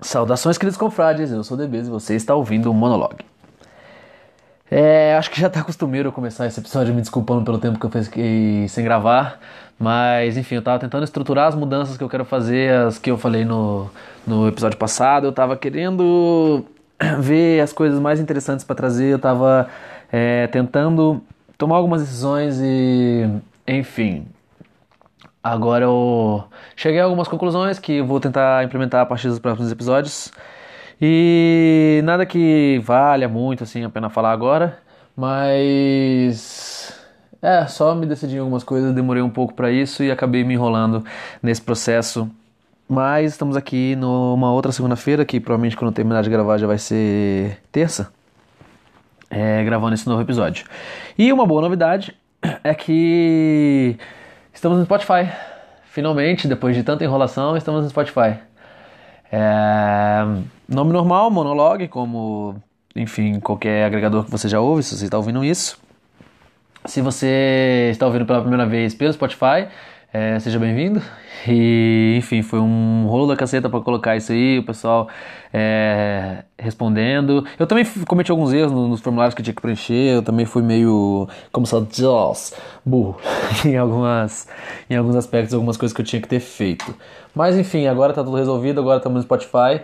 Saudações, queridos confrades, eu sou o DBs e você está ouvindo o Monologue. É, acho que já está costumeiro começar esse episódio me desculpando pelo tempo que eu fiquei sem gravar, mas enfim, eu estava tentando estruturar as mudanças que eu quero fazer, as que eu falei no, no episódio passado, eu estava querendo ver as coisas mais interessantes para trazer, eu estava é, tentando tomar algumas decisões e, enfim, Agora eu cheguei a algumas conclusões que vou tentar implementar a partir dos próximos episódios. E nada que valha muito assim a pena falar agora, mas é, só me decidi em algumas coisas, demorei um pouco para isso e acabei me enrolando nesse processo. Mas estamos aqui numa outra segunda-feira, que provavelmente quando terminar de gravar já vai ser terça, é, gravando esse novo episódio. E uma boa novidade é que Estamos no Spotify. Finalmente, depois de tanta enrolação, estamos no Spotify. É... Nome normal, monologue, como, enfim, qualquer agregador que você já ouve, se você está ouvindo isso. Se você está ouvindo pela primeira vez pelo Spotify, é, seja bem-vindo. E, enfim, foi um rolo da caceta para colocar isso aí, o pessoal é, respondendo. Eu também cometi alguns erros nos formulários que eu tinha que preencher, eu também fui meio, como se diz, burro em, algumas, em alguns aspectos, algumas coisas que eu tinha que ter feito. Mas, enfim, agora tá tudo resolvido, agora estamos no Spotify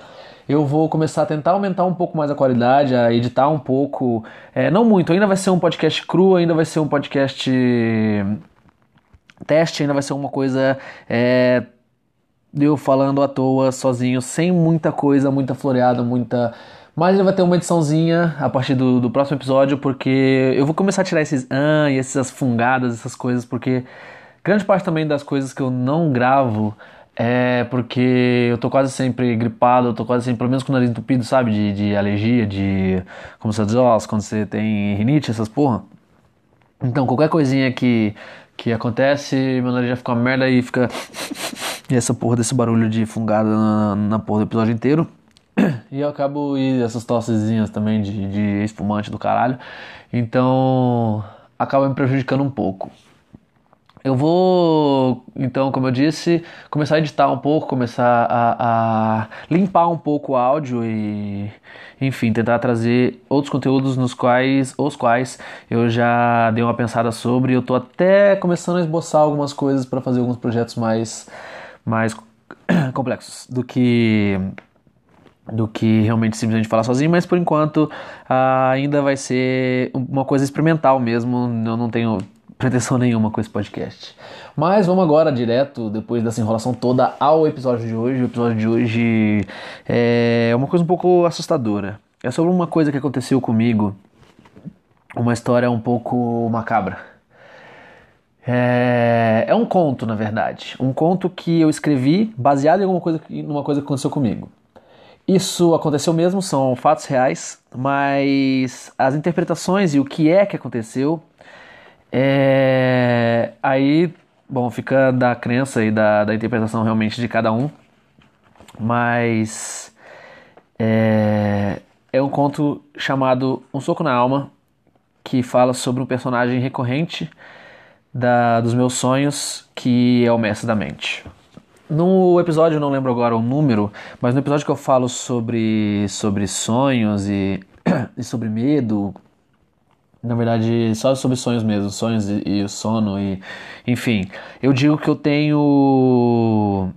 eu vou começar a tentar aumentar um pouco mais a qualidade, a editar um pouco. É, não muito, ainda vai ser um podcast cru, ainda vai ser um podcast teste ainda vai ser uma coisa é, eu falando à toa, sozinho, sem muita coisa, muita floreada, muita. Mas ele vai ter uma ediçãozinha a partir do, do próximo episódio, porque eu vou começar a tirar esses ah e essas fungadas, essas coisas, porque grande parte também das coisas que eu não gravo é porque eu tô quase sempre gripado, eu tô quase sempre, pelo menos com o nariz entupido, sabe? De, de alergia, de. Como você diz, quando você tem rinite, essas porra. Então, qualquer coisinha que que acontece, meu nariz já fica uma merda e fica. E essa porra desse barulho de fungada na, na porra do episódio inteiro. E eu acabo. E essas tossezinhas também de, de espumante do caralho. Então. Acaba me prejudicando um pouco. Eu vou, então, como eu disse, começar a editar um pouco, começar a, a, limpar um pouco o áudio e, enfim, tentar trazer outros conteúdos nos quais, os quais eu já dei uma pensada sobre. Eu estou até começando a esboçar algumas coisas para fazer alguns projetos mais, mais complexos do que do que realmente simplesmente falar sozinho, mas por enquanto ainda vai ser uma coisa experimental mesmo. Eu não tenho pretensão nenhuma com esse podcast. Mas vamos agora direto, depois dessa enrolação toda, ao episódio de hoje. O episódio de hoje é uma coisa um pouco assustadora. É sobre uma coisa que aconteceu comigo, uma história um pouco macabra. É, é um conto, na verdade. Um conto que eu escrevi baseado em alguma coisa, numa coisa que aconteceu comigo. Isso aconteceu mesmo, são fatos reais, mas as interpretações e o que é que aconteceu é, aí, bom, fica da crença e da, da interpretação realmente de cada um, mas é, é um conto chamado Um Soco na Alma, que fala sobre um personagem recorrente da, dos meus sonhos, que é o Mestre da Mente. No episódio, não lembro agora o número, mas no episódio que eu falo sobre, sobre sonhos e, e sobre medo, na verdade, só sobre sonhos mesmo, sonhos e, e o sono e enfim, eu digo que eu tenho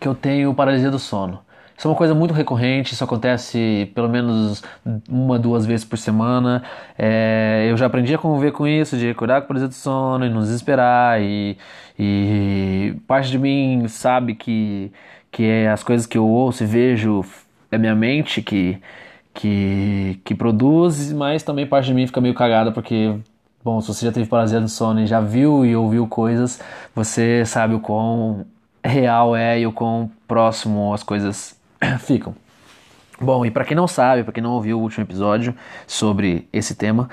que eu tenho paralisia do sono. Isso é uma coisa muito recorrente, isso acontece pelo menos uma, duas vezes por semana. É, eu já aprendi a conviver com isso, de cuidar com paralisia do sono e não desesperar. E, e parte de mim sabe que, que é as coisas que eu ouço e vejo é minha mente que, que, que produz, mas também parte de mim fica meio cagada porque, bom, se você já teve paralisia do sono e já viu e ouviu coisas, você sabe o quão real é e o quão próximo as coisas ficam. Bom, e para quem não sabe, para quem não ouviu o último episódio sobre esse tema,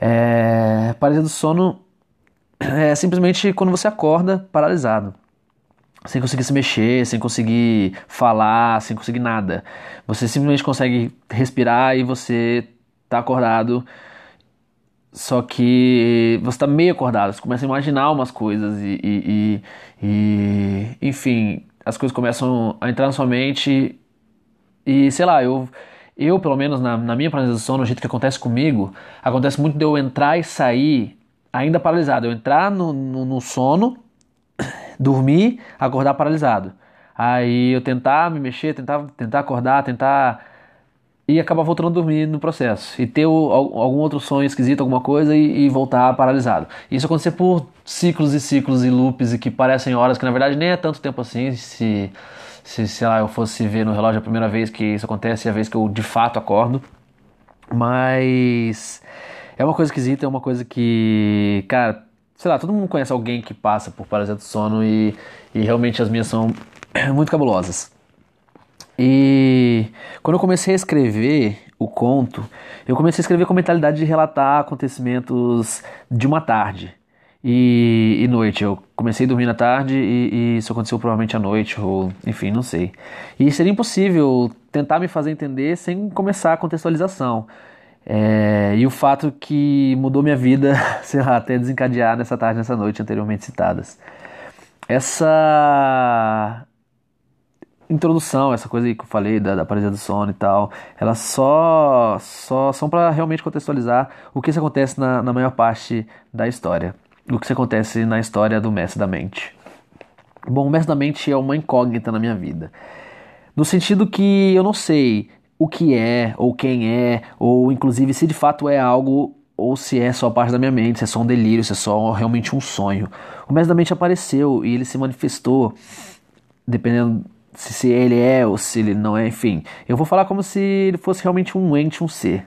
é... paralisia do sono é simplesmente quando você acorda paralisado sem conseguir se mexer, sem conseguir falar, sem conseguir nada. Você simplesmente consegue respirar e você tá acordado. Só que você tá meio acordado, você começa a imaginar umas coisas e, e, e, e enfim, as coisas começam a entrar na sua mente e, sei lá, eu, eu pelo menos na, na minha paralisia do sono, o jeito que acontece comigo, acontece muito de eu entrar e sair ainda paralisado. Eu entrar no, no, no sono, dormir, acordar paralisado. Aí eu tentar me mexer, tentar, tentar acordar, tentar e acabar voltando a dormir no processo. E ter o, algum outro sonho esquisito, alguma coisa e, e, voltar paralisado. Isso acontecer por ciclos e ciclos e loops e que parecem horas, que na verdade nem é tanto tempo assim. Se, se sei lá, eu fosse ver no relógio a primeira vez que isso acontece e a vez que eu de fato acordo. Mas é uma coisa esquisita, é uma coisa que, cara, sei lá, todo mundo conhece alguém que passa por paralisia do sono e, e realmente as minhas são muito cabulosas. E quando eu comecei a escrever o conto, eu comecei a escrever com a mentalidade de relatar acontecimentos de uma tarde e, e noite. Eu comecei a dormir na tarde e, e, isso aconteceu provavelmente à noite, ou enfim, não sei. E seria impossível tentar me fazer entender sem começar a contextualização. É, e o fato que mudou minha vida, sei lá, até desencadear nessa tarde, nessa noite anteriormente citadas. Essa introdução, essa coisa que eu falei da, da paralisia do sono e tal, elas só, só são para realmente contextualizar o que se acontece na, na maior parte da história. O que se acontece na história do Mestre da Mente. Bom, o Mestre da Mente é uma incógnita na minha vida. No sentido que eu não sei o que é, ou quem é, ou inclusive se de fato é algo ou se é só parte da minha mente, se é só um delírio, se é só realmente um sonho. O Mestre da Mente apareceu e ele se manifestou, dependendo se, se ele é ou se ele não é, enfim. Eu vou falar como se ele fosse realmente um ente, um ser.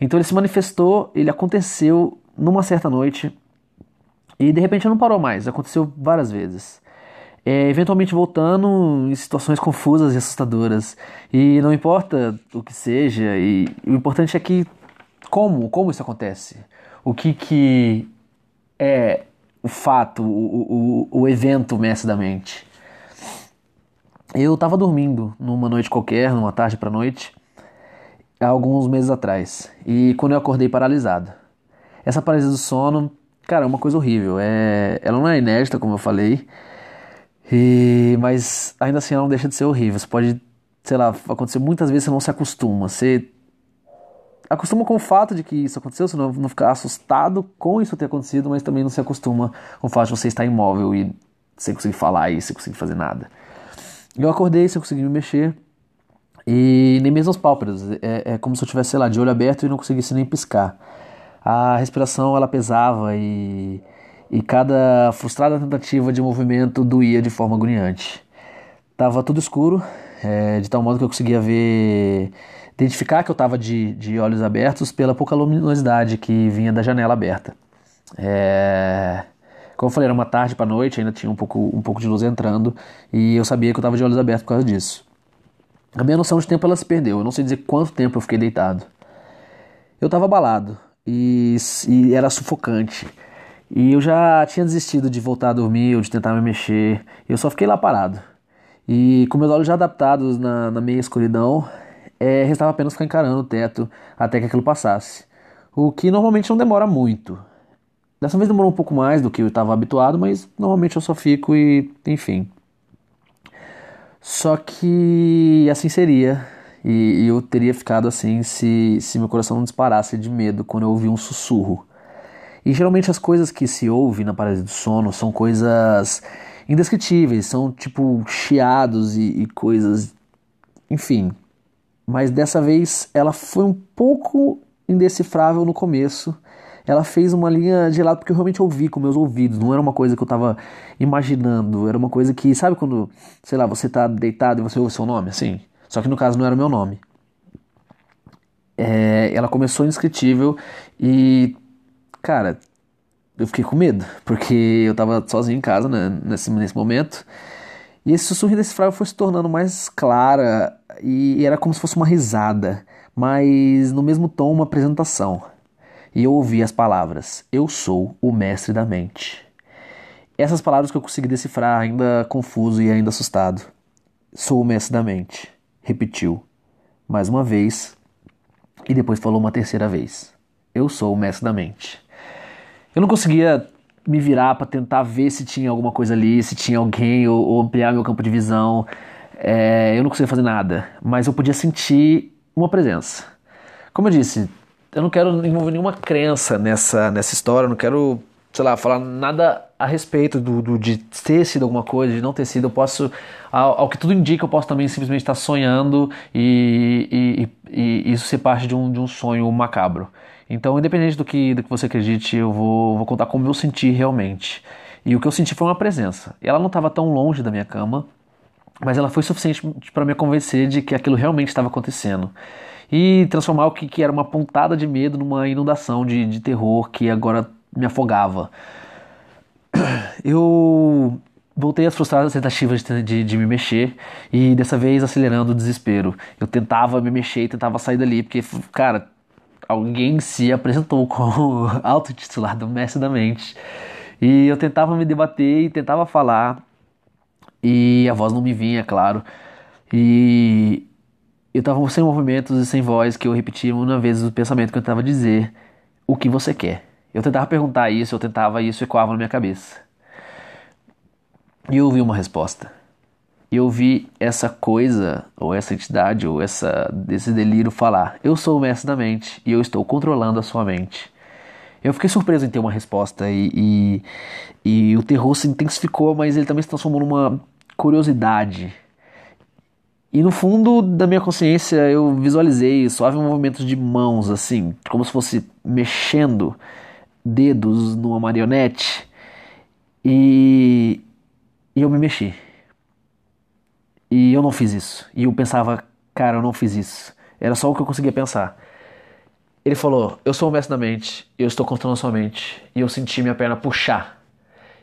Então ele se manifestou, ele aconteceu numa certa noite e de repente não parou mais, aconteceu várias vezes. É, eventualmente voltando em situações confusas e assustadoras. E não importa o que seja, e o importante é que como, como isso acontece? O que que é o fato, o, o, o evento mestre da mente? Eu estava dormindo numa noite qualquer, numa tarde para noite, há alguns meses atrás. E quando eu acordei paralisado. Essa paralisia do sono, cara, é uma coisa horrível. É, ela não é inédita, como eu falei, e, mas ainda assim ela não deixa de ser horrível. Você pode, sei lá, acontecer muitas vezes você não se acostuma. Você acostuma com o fato de que isso aconteceu, você não, não fica assustado com isso ter acontecido, mas também não se acostuma com o fato de você estar imóvel e sem conseguir falar e sem conseguir fazer nada. Eu acordei sem conseguir me mexer e nem mesmo as pálpebras. É, é como se eu tivesse, sei lá, de olho aberto e não conseguisse nem piscar. A respiração ela pesava e, e cada frustrada tentativa de movimento doía de forma agoniante. Tava tudo escuro, é, de tal modo que eu conseguia ver, identificar que eu estava de, de olhos abertos pela pouca luminosidade que vinha da janela aberta. É, como eu falei, era uma tarde para noite, ainda tinha um pouco, um pouco de luz entrando, e eu sabia que eu estava de olhos abertos por causa disso. A minha noção de tempo ela se perdeu, eu não sei dizer quanto tempo eu fiquei deitado. Eu estava abalado e, e era sufocante. E eu já tinha desistido de voltar a dormir ou de tentar me mexer. Eu só fiquei lá parado. E com meus olhos já adaptados na, na meia escuridão, é, restava apenas ficar encarando o teto até que aquilo passasse. O que normalmente não demora muito. Dessa vez demorou um pouco mais do que eu estava habituado, mas normalmente eu só fico e enfim. Só que assim seria. E, eu teria ficado assim se, se meu coração não disparasse de medo quando eu ouvi um sussurro. E geralmente as coisas que se ouve na parede do sono são coisas indescritíveis, são tipo chiados e, e coisas. Enfim. Mas dessa vez ela foi um pouco indecifrável no começo ela fez uma linha de lado porque eu realmente ouvi com meus ouvidos, não era uma coisa que eu tava imaginando, era uma coisa que, sabe quando, sei lá, você tá deitado e você ouve seu nome, assim? Só que no caso não era o meu nome. É, ela começou indescritível e, cara, eu fiquei com medo, porque eu tava sozinho em casa né, nesse, nesse momento. E esse sussurro indecifrável foi se tornando mais clara e, era como se fosse uma risada, mas no mesmo tom uma apresentação e eu ouvi as palavras: Eu sou o mestre da mente. Essas palavras que eu consegui decifrar, ainda confuso e ainda assustado. Sou o mestre da mente. Repetiu mais uma vez e depois falou uma terceira vez: Eu sou o mestre da mente. Eu não conseguia me virar para tentar ver se tinha alguma coisa ali, se tinha alguém ou, ou ampliar meu campo de visão. É, eu não conseguia fazer nada, mas eu podia sentir uma presença. Como eu disse, eu não quero envolver nenhuma crença nessa, nessa história, eu não quero, sei lá, falar nada a respeito do, do, de ter sido alguma coisa, de não ter sido. Eu posso, ao, ao que tudo indica, eu posso também simplesmente estar sonhando e, e, e, e isso ser parte de um, de um sonho macabro. Então, independente do que, do que você acredite, eu vou, vou contar como eu senti realmente. E o que eu senti foi uma presença. Ela não estava tão longe da minha cama, mas ela foi suficiente para me convencer de que aquilo realmente estava acontecendo. E transformar o que, que era uma pontada de medo numa inundação de, de terror que agora me afogava. Eu voltei às frustradas tentativas de, de, de, me mexer e dessa vez acelerando o desespero. Eu tentava me mexer tentava sair dali, porque, cara, alguém se apresentou como auto-titular do Mestre da Mente. E eu tentava me debater e tentava falar, e a voz não me vinha, claro. E eu estava sem movimentos e sem voz, que eu repetia uma vez o pensamento que eu tentava dizer: O que você quer? Eu tentava perguntar isso, eu tentava, e isso ecoava na minha cabeça. E eu ouvi uma resposta eu vi essa coisa, ou essa entidade, ou essa, esse delírio falar: Eu sou o mestre da mente e eu estou controlando a sua mente. Eu fiquei surpreso em ter uma resposta e, e, e o terror se intensificou, mas ele também se transformou numa curiosidade. E no fundo da minha consciência eu visualizei suave movimentos de mãos, assim, como se fosse mexendo dedos numa marionete. E, e eu me mexi. E eu não fiz isso. E eu pensava, cara, eu não fiz isso. Era só o que eu conseguia pensar. Ele falou: Eu sou o mestre da mente, eu estou controlando sua mente. E eu senti minha perna puxar.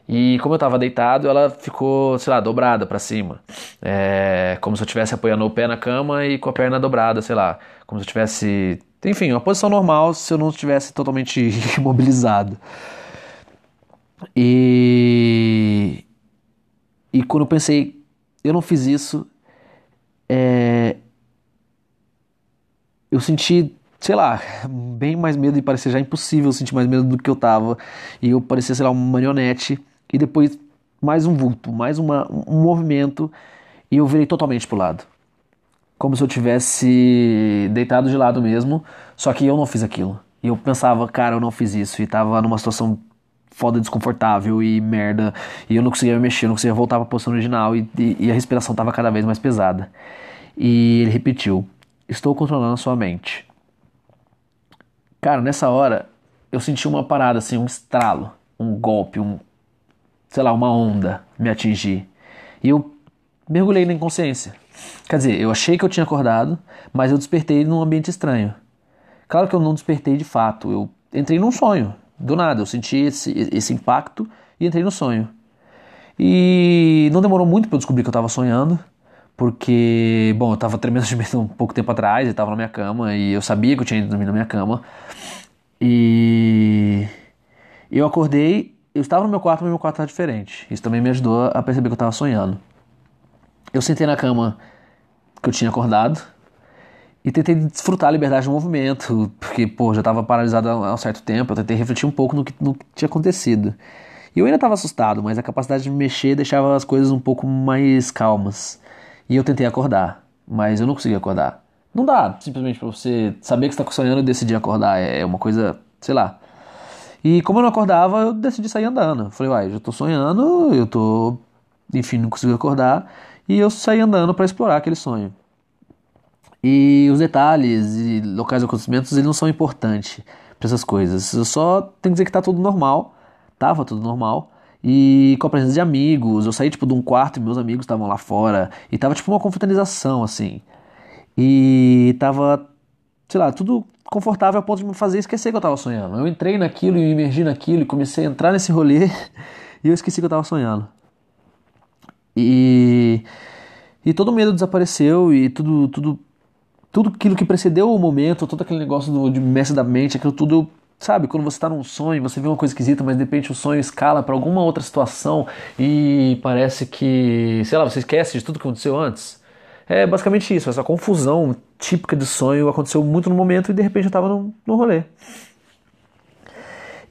E como eu estava deitado, ela ficou, sei lá, dobrada para cima. É, como se eu estivesse apoiando o pé na cama e com a perna dobrada, sei lá. Como se eu tivesse. Enfim, uma posição normal se eu não estivesse totalmente imobilizado. E. E quando eu pensei, eu não fiz isso. É... Eu senti, sei lá, bem mais medo e parecia já impossível sentir mais medo do que eu tava. E eu parecia, sei lá, uma marionete. E depois mais um vulto, mais uma, um movimento. E eu virei totalmente pro lado. Como se eu tivesse deitado de lado mesmo. Só que eu não fiz aquilo. E eu pensava, cara, eu não fiz isso. E tava numa situação foda desconfortável e merda. E eu não conseguia me mexer, não conseguia voltar pra posição original e, e, e a respiração tava cada vez mais pesada. E ele repetiu: Estou controlando a sua mente. Cara, nessa hora eu senti uma parada assim, um estralo, um golpe, um sei lá, uma onda me atingir. E eu mergulhei na inconsciência. Quer dizer, eu achei que eu tinha acordado, mas eu despertei num ambiente estranho. Claro que eu não despertei de fato, eu entrei num sonho. Do nada, eu senti esse, esse impacto e entrei no sonho. E não demorou muito para eu descobrir que eu estava sonhando, porque, bom, eu estava tremendo de medo um pouco tempo atrás, e estava na minha cama, e eu sabia que eu tinha ido dormir na minha cama. E eu acordei, eu estava no meu quarto, mas meu quarto estava diferente. Isso também me ajudou a perceber que eu estava sonhando. Eu sentei na cama que eu tinha acordado, e tentei desfrutar a liberdade do movimento, porque, pô, já estava paralisado há um certo tempo, eu tentei refletir um pouco no que, no que tinha acontecido. E eu ainda estava assustado, mas a capacidade de me mexer deixava as coisas um pouco mais calmas. E eu tentei acordar, mas eu não consegui acordar. Não dá simplesmente para você saber que está sonhando e decidir acordar, é uma coisa, sei lá. E como eu não acordava, eu decidi sair andando. Falei, uai, já tô sonhando, eu tô, enfim, não consegui acordar, e eu saí andando para explorar aquele sonho. E os detalhes e locais de acontecimentos eles não são importantes para essas coisas. Eu só tenho que dizer que tá tudo normal, tava tudo normal. E com a presença de amigos, eu saí tipo de um quarto e meus amigos estavam lá fora. E tava tipo uma confraternização, assim. E tava, sei lá, tudo confortável a ponto de me fazer esquecer que eu tava sonhando. Eu entrei naquilo e me imergi naquilo e comecei a entrar nesse rolê e eu esqueci que eu tava sonhando. E, e todo o medo desapareceu e tudo, tudo tudo aquilo que precedeu o momento, todo aquele negócio do, de mestre da mente, aquilo tudo, sabe? Quando você está num sonho, você vê uma coisa esquisita, mas de repente o sonho escala para alguma outra situação e parece que, sei lá, você esquece de tudo que aconteceu antes. É basicamente isso, essa confusão típica de sonho aconteceu muito no momento e de repente eu estava no, no rolê.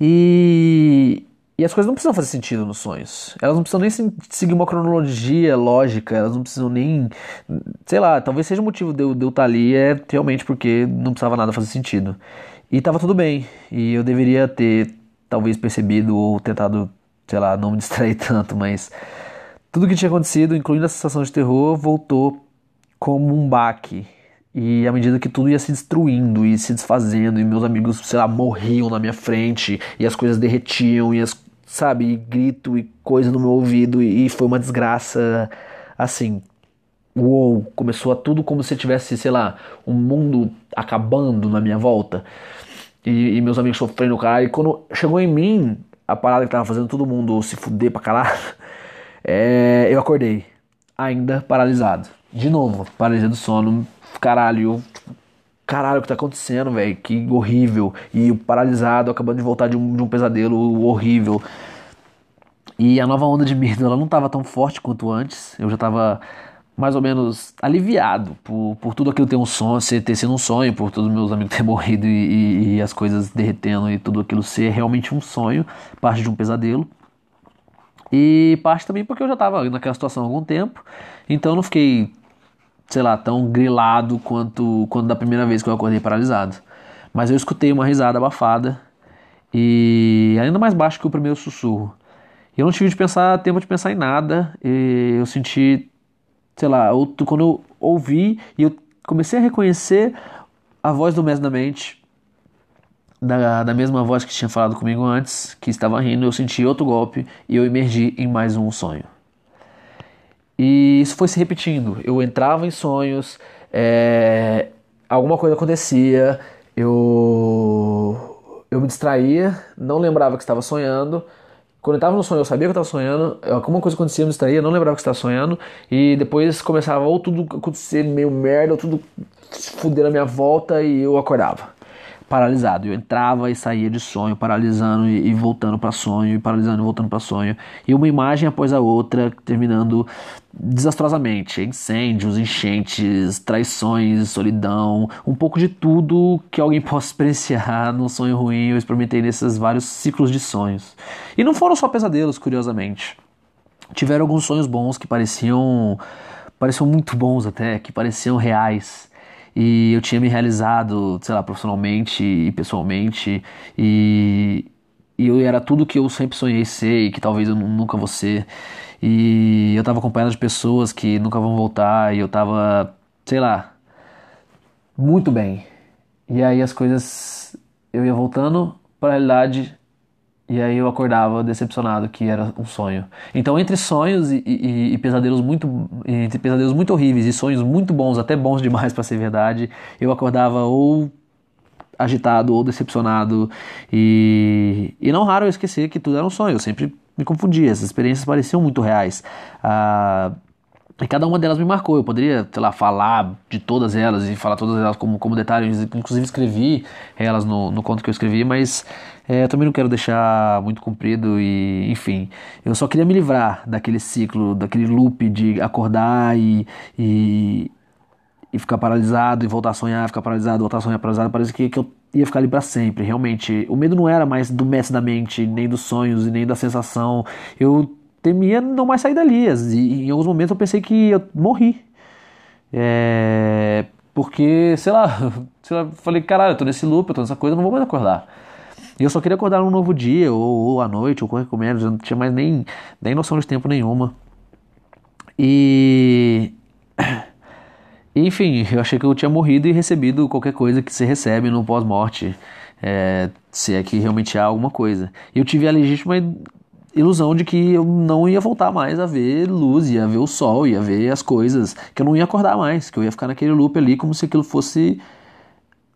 E, E as coisas não precisam fazer sentido nos sonhos. Elas não precisam nem seguir uma cronologia lógica, elas não precisam nem. Sei lá, talvez seja o motivo de eu, de eu estar ali é realmente porque não precisava nada fazer sentido. E tava tudo bem. E eu deveria ter, talvez, percebido ou tentado, sei lá, não me distrair tanto, mas. Tudo que tinha acontecido, incluindo a sensação de terror, voltou como um baque. E à medida que tudo ia se destruindo e se desfazendo, e meus amigos, sei lá, morriam na minha frente, e as coisas derretiam, e as, sabe, e grito e coisa no meu ouvido, e, foi uma desgraça assim. Uou, começou a tudo como se tivesse, sei lá, um mundo acabando na minha volta. E, e meus amigos sofrendo, cara. E quando chegou em mim, a parada que tava fazendo todo mundo se fuder pra caralho, é, eu acordei, ainda paralisado. De novo, paralisia do sono, caralho, caralho, o que tá acontecendo, velho? Que horrível. E o paralisado, acabando de voltar de um, de um pesadelo horrível. E a nova onda de medo, ela não tava tão forte quanto antes. Eu já tava mais ou menos aliviado por, por tudo aquilo ter um sonho, ser, ter sido um sonho, por todos meus amigos terem morrido e, e, e, as coisas derretendo e tudo aquilo ser realmente um sonho, parte de um pesadelo. E parte também porque eu já estava naquela situação há algum tempo, então eu não fiquei sei lá, tão grilado quanto, quanto da primeira vez que eu acordei paralisado. Mas eu escutei uma risada abafada e ainda mais baixo que o primeiro sussurro. Eu não tive de pensar, tempo de pensar em nada. Eu senti, sei lá, quando eu ouvi e eu comecei a reconhecer a voz do mestre da mente, da, da mesma voz que tinha falado comigo antes, que estava rindo, eu senti outro golpe e eu emergi em mais um sonho. E isso foi se repetindo. Eu entrava em sonhos, é, alguma coisa acontecia, eu, eu me distraía, não lembrava que estava sonhando. Quando eu estava no sonho, eu sabia que eu estava sonhando, alguma coisa acontecia, eu me distraía, não lembrava que estava sonhando, e depois começava ou tudo acontecer meio merda, ou tudo fuder na minha volta e eu acordava paralisado. Eu entrava e saía de sonho, paralisando e, e voltando para sonho, e paralisando e voltando para sonho. E uma imagem após a outra, terminando desastrosamente. Incêndios, enchentes, traições, solidão, um pouco de tudo que alguém possa experienciar num sonho ruim. Eu experimentei nesses vários ciclos de sonhos. E não foram só pesadelos, curiosamente. Tiveram alguns sonhos bons que pareciam pareciam muito bons até, que pareciam reais e eu tinha me realizado, sei lá, profissionalmente e pessoalmente e, e eu era tudo que eu sempre sonhei ser e que talvez eu nunca vou ser. E eu estava acompanhado de pessoas que nunca vão voltar e eu estava, sei lá, muito bem. E aí as coisas eu ia voltando para a realidade e aí eu acordava decepcionado que era um sonho. Então entre sonhos e, e, e pesadelos muito entre pesadelos muito horríveis e sonhos muito bons, até bons demais para ser verdade, eu acordava ou agitado ou decepcionado e, e não raro eu esquecer que tudo era um sonho. Eu sempre me confundia, essas experiências pareciam muito reais. Ah, e cada uma delas me marcou. Eu poderia, sei lá, falar de todas elas e falar todas elas como, como detalhes. Inclusive escrevi elas no, no conto que eu escrevi, mas é, eu também não quero deixar muito comprido e, enfim. Eu só queria me livrar daquele ciclo, daquele loop de acordar e, e, e ficar paralisado e voltar a sonhar, ficar paralisado, voltar a sonhar, paralisado. Parece que, que eu ia ficar ali para sempre, realmente. O medo não era mais do mestre da mente, nem dos sonhos e nem da sensação. Eu temia não mais sair dali. E em alguns momentos eu pensei que eu morri. É, porque, sei lá, sei lá, falei, caralho, eu tô nesse loop, eu tô nessa coisa, não vou mais acordar. E eu só queria acordar num novo dia, ou, ou à noite, ou qualquer coisa, eu não tinha mais nem, nem noção de tempo nenhuma. E. Enfim, eu achei que eu tinha morrido e recebido qualquer coisa que se recebe no pós-morte, é, se é que realmente há alguma coisa. E eu tive a legítima ilusão de que eu não ia voltar mais a ver luz, ia ver o sol, ia ver as coisas, que eu não ia acordar mais, que eu ia ficar naquele loop ali como se aquilo fosse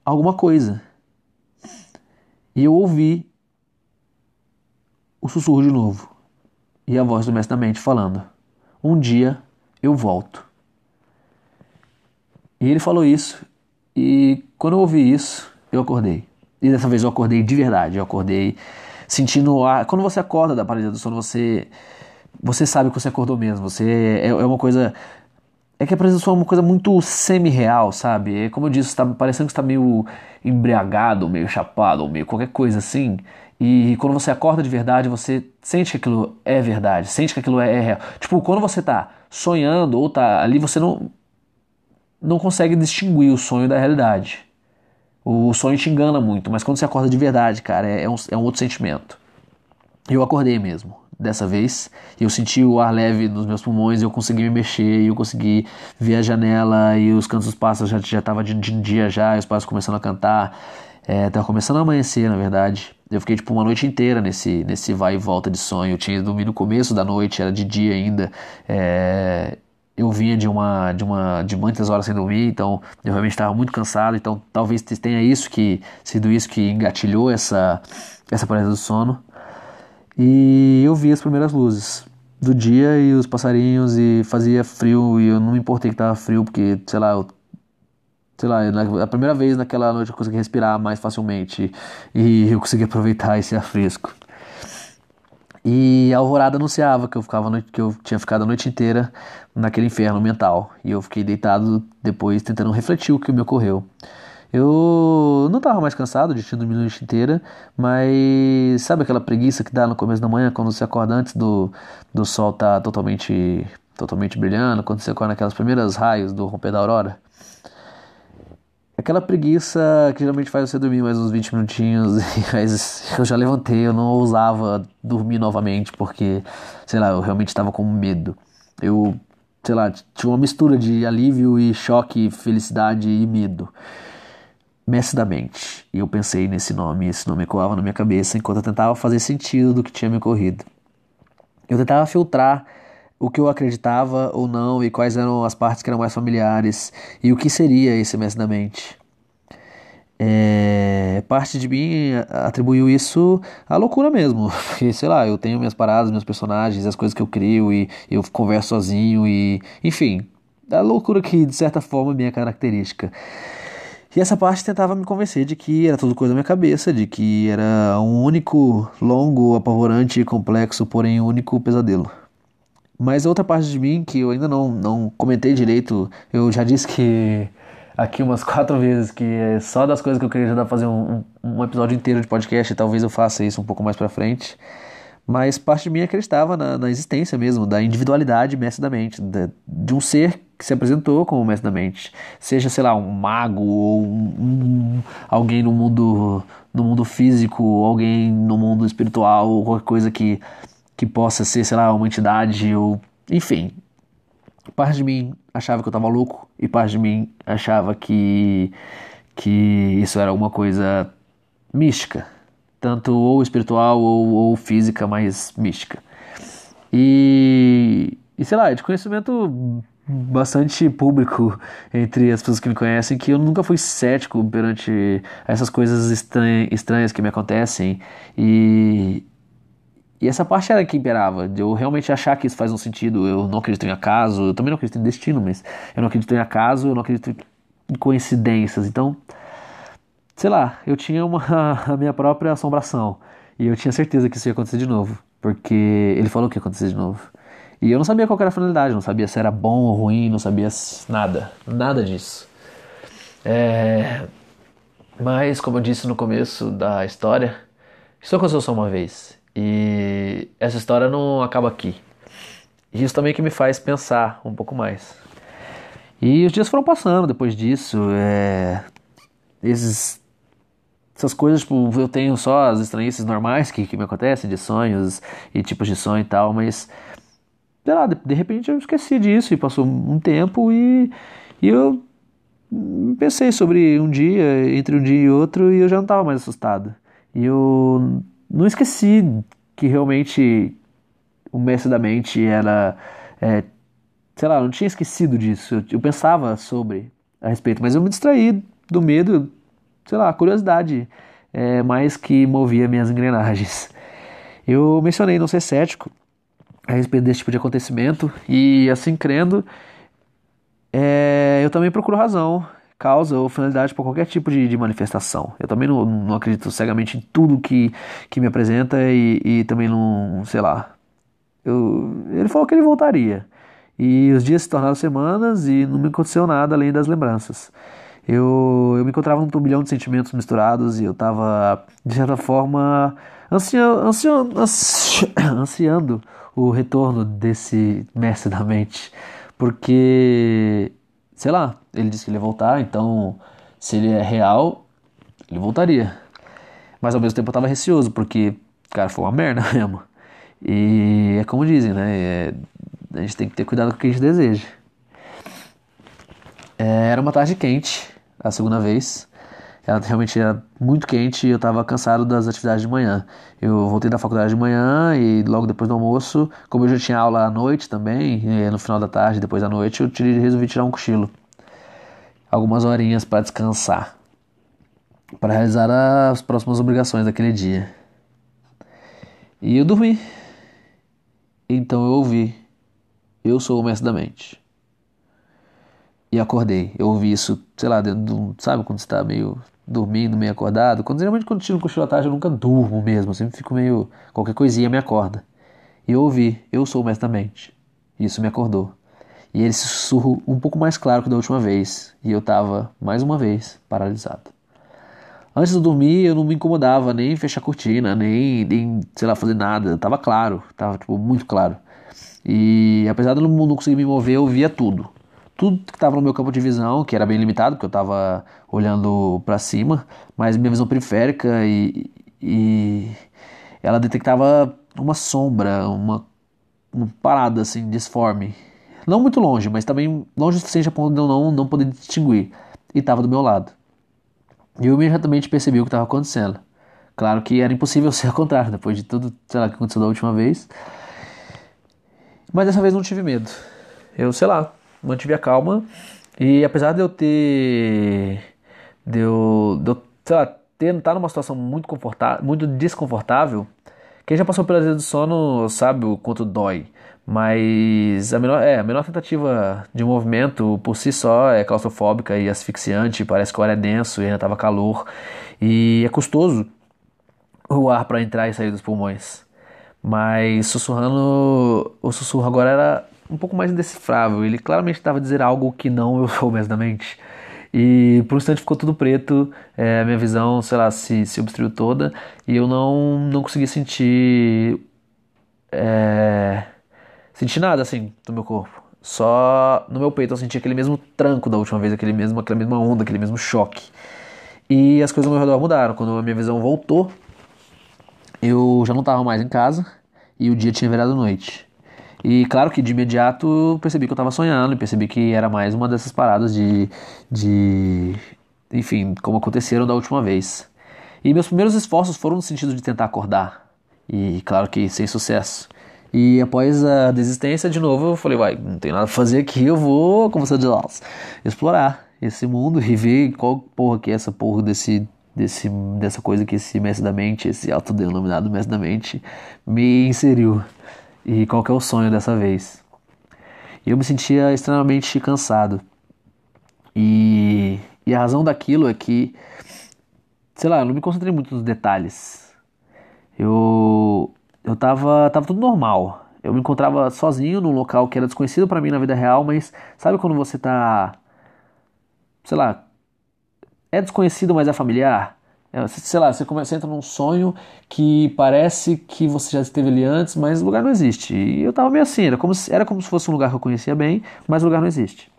alguma coisa. E eu ouvi o sussurro de novo e a voz do mestre da mente falando: Um dia eu volto. E ele falou isso, e quando eu ouvi isso, eu acordei. E dessa vez eu acordei de verdade, eu acordei sentindo a, quando você acorda da paralisia do sono, você você sabe que você acordou mesmo. Você é, é uma coisa é que a paralisia do sono é uma coisa muito semi-real, sabe? É como eu disse, está parecendo que está meio embriagado, meio chapado, ou meio qualquer coisa assim. E quando você acorda de verdade, você sente que aquilo é verdade, sente que aquilo é, é real. Tipo, quando você tá sonhando ou tá ali, você não, não consegue distinguir o sonho da realidade. O sonho te engana muito, mas quando você acorda de verdade, cara, é, é um, é um outro sentimento. Eu acordei mesmo dessa vez. Eu senti o ar leve nos meus pulmões, eu consegui me mexer, eu consegui ver a janela e os cantos dos pássaros já já tava de, de dia já, os pássaros começando a cantar. É, tava começando a amanhecer, na verdade. Eu fiquei tipo uma noite inteira nesse, nesse vai e volta de sonho. Eu tinha dormido no começo da noite, era de dia ainda. É, eu vinha de uma de uma de muitas horas sem dormir, então eu realmente estava muito cansado. Então talvez tenha isso que sido isso que engatilhou essa essa parada do sono. E eu vi as primeiras luzes do dia e os passarinhos e fazia frio e eu não me importei que tava frio porque sei lá eu sei lá, a primeira vez naquela noite eu consegui respirar mais facilmente e eu consegui aproveitar esse ar fresco. E a alvorada anunciava que eu, ficava noite, que eu tinha ficado a noite inteira naquele inferno mental. E eu fiquei deitado depois tentando refletir o que me ocorreu. Eu não estava mais cansado de ter dormido a noite inteira, mas sabe aquela preguiça que dá no começo da manhã quando você acorda antes do, do sol estar tá totalmente, totalmente brilhando, quando você acorda naquelas primeiras raios do romper da aurora? Aquela preguiça que geralmente faz você dormir mais uns 20 minutinhos, mas eu já levantei, eu não ousava dormir novamente, porque, sei lá, eu realmente estava com medo. Eu, sei lá, tinha uma mistura de alívio e choque, felicidade e medo. Mestre da mente. E eu pensei nesse nome, esse nome ecoava na minha cabeça enquanto eu tentava fazer sentido do que tinha me ocorrido. Eu tentava filtrar o que eu acreditava ou não e quais eram as partes que eram mais familiares e o que seria esse mestre da mente. É, parte de mim atribuiu isso à loucura mesmo, porque sei lá, eu tenho minhas paradas, meus personagens, as coisas que eu crio e eu converso sozinho e enfim, a loucura que de certa forma é minha característica. E essa parte tentava me convencer de que era tudo coisa da minha cabeça, de que era um único, longo, apavorante, complexo, porém único pesadelo. Mas outra parte de mim que eu ainda não, não comentei direito, eu já disse que aqui umas quatro vezes que é só das coisas que eu queria já dar fazer um, um, episódio inteiro de podcast, talvez eu faça isso um pouco mais pra frente. Mas parte de mim acreditava na, na existência mesmo, da individualidade mestre da mente, de, de um ser que se apresentou como mestre da mente. Seja, sei lá, um mago ou um, um, alguém no mundo, no mundo físico, alguém no mundo espiritual, ou qualquer coisa que que possa ser, sei lá, uma entidade ou. Enfim. Parte de mim achava que eu tava louco e parte de mim achava que, que isso era alguma coisa mística. Tanto ou espiritual ou, ou física, mas mística. E, e sei lá, é de conhecimento bastante público entre as pessoas que me conhecem que eu nunca fui cético perante essas coisas estranhas que me acontecem e, e essa parte era que imperava, de eu realmente achar que isso faz um sentido. Eu não acredito em acaso, eu também não acredito em destino, mas eu não acredito em acaso, eu não acredito em coincidências. Então, sei lá, eu tinha uma, a minha própria assombração. E eu tinha certeza que isso ia acontecer de novo, porque ele falou que ia acontecer de novo. E eu não sabia qual era a finalidade, não sabia se era bom ou ruim, não sabia nada, nada disso. É... Mas, como eu disse no começo da história, isso aconteceu só uma vez. E essa história não acaba aqui. Isso também que me faz pensar um pouco mais. E os dias foram passando depois disso. É... Esses... Essas coisas, tipo, eu tenho só as estranhices normais que, que me acontecem, de sonhos e tipos de sonho e tal, mas. Sei lá, de, de repente eu esqueci disso e passou um tempo e, e eu pensei sobre um dia, entre um dia e outro, e eu já não estava mais assustado. E eu não esqueci que realmente o mestre da mente era. É, sei lá, não tinha esquecido disso. Eu, eu, pensava sobre a respeito, mas eu me distraí do medo, sei lá, curiosidade é, mais que movia minhas engrenagens. Eu mencionei não ser cético a respeito desse tipo de acontecimento e assim crendo, é, eu também procuro razão causa ou finalidade para qualquer tipo de, de, manifestação. Eu também não, não, acredito cegamente em tudo que, que me apresenta e, e também não, sei lá. Eu, ele falou que ele voltaria. E os dias se tornaram semanas e não me aconteceu nada além das lembranças. eu, eu me encontrava num turbilhão de sentimentos misturados e eu tava, de certa forma, ansia, ansia, ansia, ansiando o retorno desse mestre da mente. Porque, sei lá, ele disse que ele ia voltar, então se ele é real, ele voltaria. Mas ao mesmo tempo eu tava receoso, porque, cara, foi uma merda mesmo. E é como dizem, né? É, a gente tem que ter cuidado com o que a gente deseja. É, era uma tarde quente, a segunda vez. Ela realmente era muito quente e eu estava cansado das atividades de manhã. Eu voltei da faculdade de manhã e logo depois do almoço, como eu já tinha aula à noite também, no final da tarde, depois da noite, eu tirei, resolvi tirar um cochilo. Algumas horinhas para descansar. Para realizar as próximas obrigações daquele dia. E eu dormi. Então eu ouvi. Eu sou o mestre da mente e acordei. Eu ouvi isso, sei lá, dentro do, sabe quando você tá meio dormindo, meio acordado? Quando geralmente quando tiro um cochilo à tarde eu nunca durmo mesmo, eu sempre fico meio qualquer coisinha me acorda. E eu ouvi, eu sou o mestre da mente. Isso me acordou. E ele sussurro um pouco mais claro que da última vez, e eu tava mais uma vez paralisado. Antes de dormir, eu não me incomodava nem fechar a cortina, nem, nem sei lá, fazer nada. Tava claro, tava tipo muito claro. E apesar de eu não conseguir me mover, eu via tudo tudo que estava no meu campo de visão, que era bem limitado, porque eu estava olhando para cima, mas minha visão periférica e, e ela detectava uma sombra, uma, uma parada assim, disforme. Não muito longe, mas também longe o suficiente a ponto de eu não, não poder distinguir. E estava do meu lado. E eu imediatamente percebi o que estava acontecendo. Claro que era impossível ser ao contrário, depois de tudo, sei lá, que aconteceu da última vez. Mas dessa vez não tive medo. Eu, sei lá, mantive a calma. E apesar de eu ter. de eu, de eu sei lá, ter, estar tá numa situação muito, confortável, muito desconfortável, quem já passou pelas vezes do sono sabe o quanto dói. Mas a menor, é, a menor tentativa de movimento por si só é claustrofóbica e asfixiante, parece que o ar é denso e ainda estava calor. E é custoso o ar para entrar e sair dos pulmões. Mas sussurrando, o sussurro agora era um pouco mais indecifrável. Ele claramente estava dizer algo que não eu sou mesmo da mente. E por um instante ficou tudo preto, é, a minha visão, sei lá, se, se obstruiu toda e eu não, não consegui sentir. É, sentir nada assim do meu corpo. Só no meu peito eu senti aquele mesmo tranco da última vez, aquele mesmo, aquela mesma onda, aquele mesmo choque. E as coisas ao meu redor mudaram. Quando a minha visão voltou, eu já não estava mais em casa e o dia tinha virado noite. E claro que de imediato percebi que eu estava sonhando e percebi que era mais uma dessas paradas de, de. Enfim, como aconteceram da última vez. E meus primeiros esforços foram no sentido de tentar acordar. E claro que sem sucesso. E após a desistência, de novo, eu falei, vai, não tem nada a fazer aqui, eu vou, como você diz, explorar esse mundo e ver qual porra que é essa porra desse, desse, dessa coisa que esse mestre da mente, esse autodenominado mestre da mente, me inseriu e qual que é o sonho dessa vez. E eu me sentia extremamente cansado. E, e a razão daquilo é que, sei lá, eu não me concentrei muito nos detalhes. Eu, eu tava, tava tudo normal. Eu me encontrava sozinho num local que era desconhecido para mim na vida real, mas sabe quando você tá, sei lá, é desconhecido, mas é familiar? É, sei lá, você começa, entra num sonho que parece que você já esteve ali antes, mas o lugar não existe. E eu tava meio assim, era como se, era como se fosse um lugar que eu conhecia bem, mas o lugar não existe.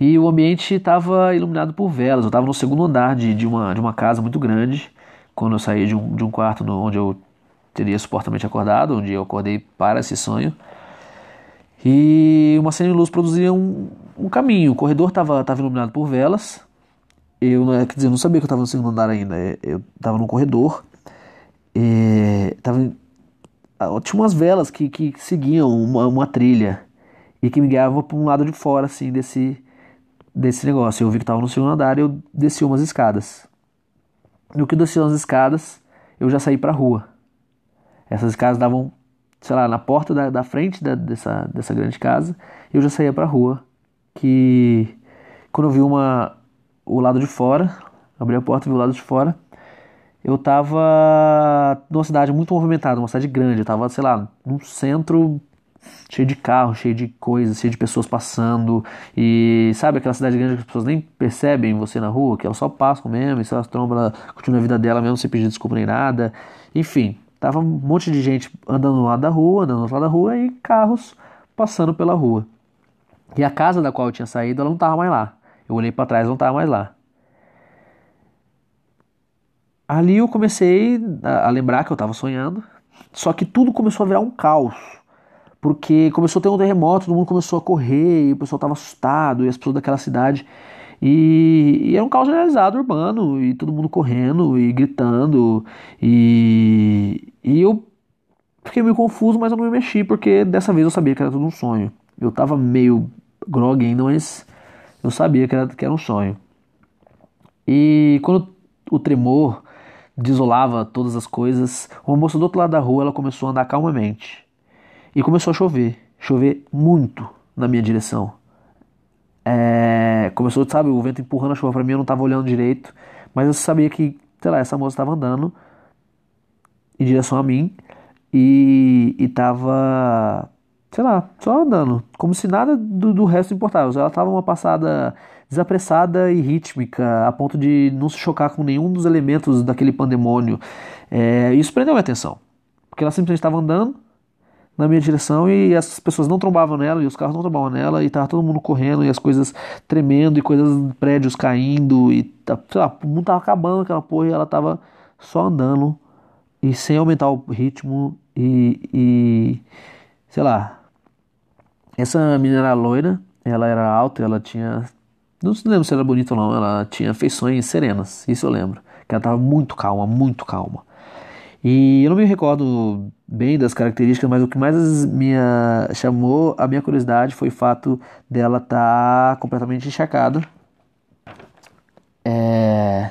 E o ambiente estava iluminado por velas. Eu estava no segundo andar de, de, uma, de uma casa muito grande, quando eu saí de um, de um quarto no, onde eu teria supostamente acordado, onde eu acordei para esse sonho. E uma cena de luz produzia um, um caminho. O corredor estava iluminado por velas eu quer dizer, eu não sabia que eu estava no segundo andar ainda. É, eu estava num corredor. É, tava, ah, tinha umas velas que, que seguiam uma, uma trilha e que me guiavam para um lado de fora assim desse desse negócio. Eu vi que estava no segundo andar e eu desci umas escadas. No que eu desci umas escadas, eu já saí para a rua. Essas escadas davam, sei lá, na porta da, da frente da, dessa, dessa grande casa. E eu já saía para a rua. Que quando eu vi uma, o lado de fora, abri a porta e vi o lado de fora. Eu tava numa cidade muito movimentada, uma cidade grande, eu tava, sei lá, num centro cheio de carro, cheio de coisas, cheio de pessoas passando. E sabe aquela cidade grande que as pessoas nem percebem você na rua, que elas só passam mesmo, e se elas trombam, ela continua a vida dela mesmo sem pedir desculpa nem nada. Enfim, tava um monte de gente andando no lado da rua, andando no outro lado da rua e carros passando pela rua. E a casa da qual eu tinha saído, ela não tava mais lá. Eu olhei para trás, não tava mais lá. Ali eu comecei a lembrar que eu estava sonhando, só que tudo começou a virar um caos. Porque começou a ter um terremoto, todo mundo começou a correr, e o pessoal estava assustado, e as pessoas daquela cidade. E, e, era um caos generalizado urbano, e todo mundo correndo e gritando. E, e eu fiquei meio confuso, mas eu não me mexi, porque dessa vez eu sabia que era tudo um sonho. Eu estava meio grog ainda, mas eu sabia que era, que era um sonho. E quando o tremor desolava todas as coisas, uma moça do outro lado da rua ela começou a andar calmamente. E começou a chover. Chover muito na minha direção. É, começou, sabe, o vento empurrando a chuva para mim, eu não estava olhando direito, mas eu sabia que, sei lá, essa moça estava andando em direção a mim e, estava sei lá, só andando, como se nada do, do resto importava. Ela estava uma passada desapressada e rítmica, a ponto de não se chocar com nenhum dos elementos daquele pandemônio. É, isso prendeu minha atenção, porque ela simplesmente estava andando na minha direção e as pessoas não trombavam nela e os carros não trombavam nela e tava todo mundo correndo e as coisas tremendo e coisas prédios caindo e tá, sei lá, o mundo tava acabando aquela porra e ela tava só andando e sem aumentar o ritmo e, e sei lá essa menina era loira ela era alta ela tinha não lembro se era bonita ou não, ela tinha feições serenas, isso eu lembro. Que ela estava muito calma, muito calma. E eu não me recordo bem das características, mas o que mais me chamou a minha curiosidade foi o fato dela estar tá completamente encharcada. É...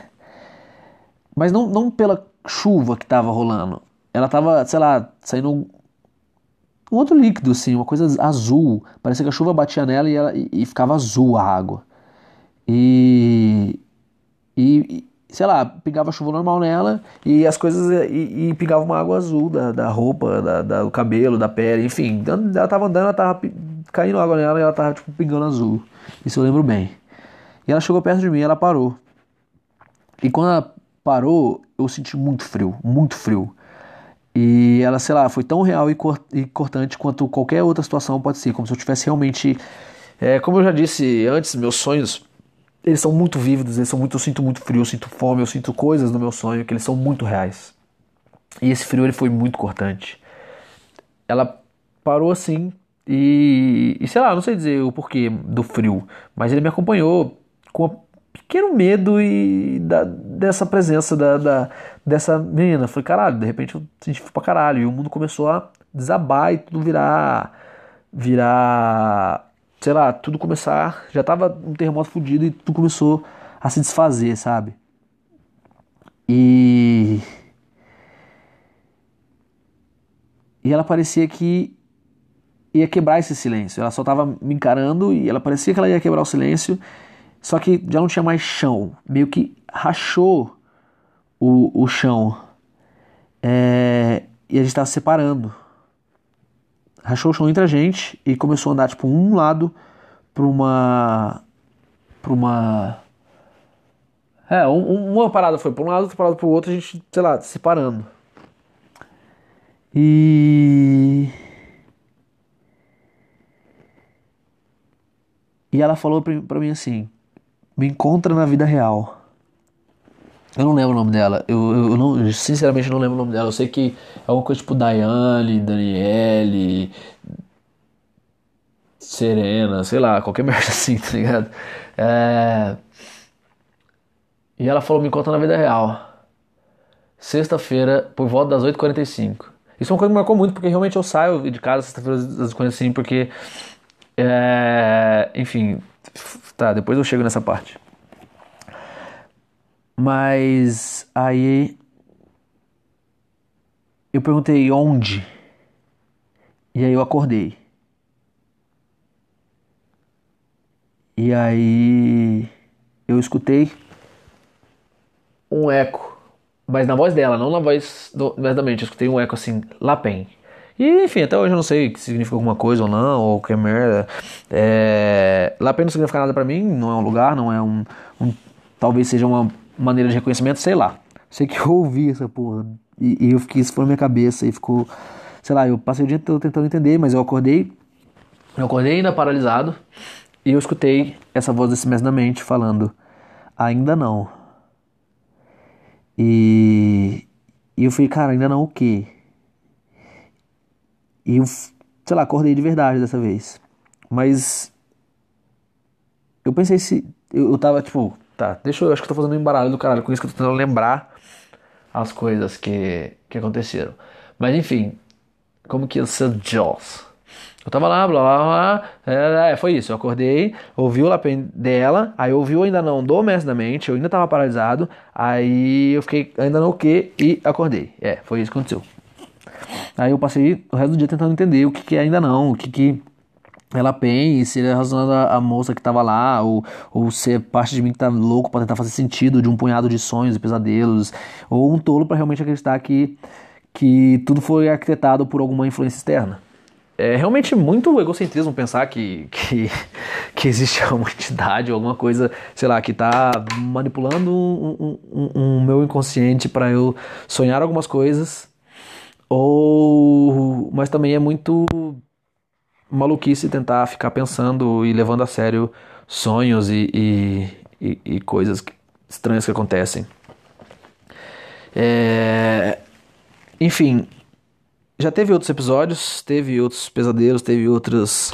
Mas não, não pela chuva que estava rolando. Ela estava, sei lá, saindo um outro líquido, assim, uma coisa azul. Parecia que a chuva batia nela e, ela, e, e ficava azul a água. E, e, sei lá, pingava chuva normal nela e as coisas. E, e pingava uma água azul da, da roupa, da, da, do cabelo, da pele, enfim. Ela tava andando, ela tava caindo água nela e ela tava tipo pingando azul. Isso eu lembro bem. E ela chegou perto de mim ela parou. E quando ela parou, eu senti muito frio, muito frio. E ela, sei lá, foi tão real e, e cortante quanto qualquer outra situação pode ser, como se eu tivesse realmente. É, como eu já disse antes, meus sonhos eles são muito vívidos, eles são muito, eu sinto muito frio, eu sinto fome, eu sinto coisas no meu sonho que eles são muito reais. E esse frio ele foi muito cortante. Ela parou assim e, e sei lá, não sei dizer o porquê do frio, mas ele me acompanhou com um pequeno medo e da, dessa presença da, da, dessa menina. Falei, caralho, de repente eu senti pra caralho e o mundo começou a desabar e tudo virar virar sei lá, tudo começar. Já tava um terremoto fudido e tudo começou a se desfazer, sabe? E. E ela parecia que ia quebrar esse silêncio. Ela só tava me encarando e ela parecia que ela ia quebrar o silêncio, só que já não tinha mais chão. Meio que rachou o, o chão. É, e a gente tava separando rachou o chão entre a gente e começou a andar tipo um lado para uma para uma é, um, uma parada foi para um lado, outra parada para o outro, a gente, sei lá, separando. E E ela falou para mim assim: "Me encontra na vida real". Eu não lembro o nome dela. Eu, eu, não, sinceramente não lembro o nome dela. Eu sei que é alguma coisa tipo Daiane, Daniele, Serena, sei lá, qualquer merda assim, tá ligado? É... E ela falou: me conta na vida real. Sexta-feira, por volta das 8h45. Isso é uma coisa que me marcou muito, porque realmente eu saio de casa sexta-feira das 8h45, porque. É... Enfim, tá, depois eu chego nessa parte. Mas aí eu perguntei onde. E aí eu acordei. E aí eu escutei um eco, mas na voz dela, não na voz do, da mente. Eu escutei um eco assim, Lapem. E enfim, até hoje eu não sei se significa alguma coisa ou não, ou que merda. É... Lapem não significa nada pra mim, não é um lugar, não é um, um. Talvez seja uma maneira de reconhecimento, sei lá. Sei que eu ouvi essa porra. E, e eu fiquei, isso foi na minha cabeça e ficou. Sei lá, eu passei o dia todo tentando entender, mas eu acordei. Eu acordei ainda paralisado. E eu escutei essa voz desse mestre da mente falando: Ainda não. E, e eu falei, cara, ainda não o quê? E eu, sei lá, acordei de verdade dessa vez. Mas eu pensei se. Eu, eu tava tipo, tá, deixa eu. Acho que eu tô fazendo um embaralho do caralho com isso que eu tô tentando lembrar as coisas que, que aconteceram. Mas enfim, como que ia ser Jaws? Eu tava lá, blá blá blá, é, é, foi isso. Eu acordei, ouvi o lapem dela, aí ouvi o ainda não do mestre da mente, eu ainda tava paralisado, aí eu fiquei ainda não o que e acordei. É, foi isso que aconteceu. Aí eu passei o resto do dia tentando entender o que, que é ainda não, o que, que ela tem, se é relacionado à moça que tava lá, ou, ou se é parte de mim que tá louco para tentar fazer sentido de um punhado de sonhos e pesadelos, ou um tolo para realmente acreditar que, que tudo foi arquitetado por alguma influência externa. É realmente muito egocentrismo pensar que, que, que existe uma entidade ou alguma coisa, sei lá, que está manipulando um, um, um, meu inconsciente para eu sonhar algumas coisas. Ou, mas também é muito maluquice tentar ficar pensando e levando a sério sonhos e, e, e, e coisas estranhas que acontecem. É, enfim, já teve outros episódios, teve outros pesadelos, teve outros,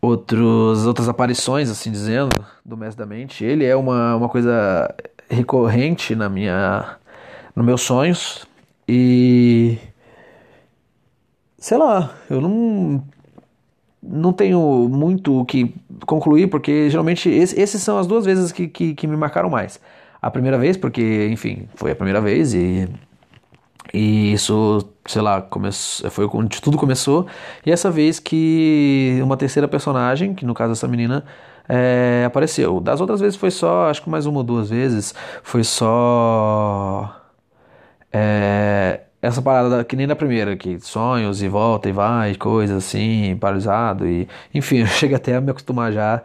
outros, outras aparições, assim dizendo, do Mestre da Mente. Ele é uma, uma coisa recorrente na minha, nos meus sonhos e sei lá, eu não não tenho muito o que concluir porque geralmente esse, esses são as duas vezes que, que, que me marcaram mais. A primeira vez porque, enfim, foi a primeira vez e e isso, sei lá, começou, foi onde tudo começou. E essa vez que uma terceira personagem, que no caso essa menina, é, apareceu. Das outras vezes foi só, acho que mais uma ou duas vezes, foi só. É, essa parada que nem da primeira, que sonhos e volta e vai, coisas assim, paralisado e. Enfim, eu chego até a me acostumar já.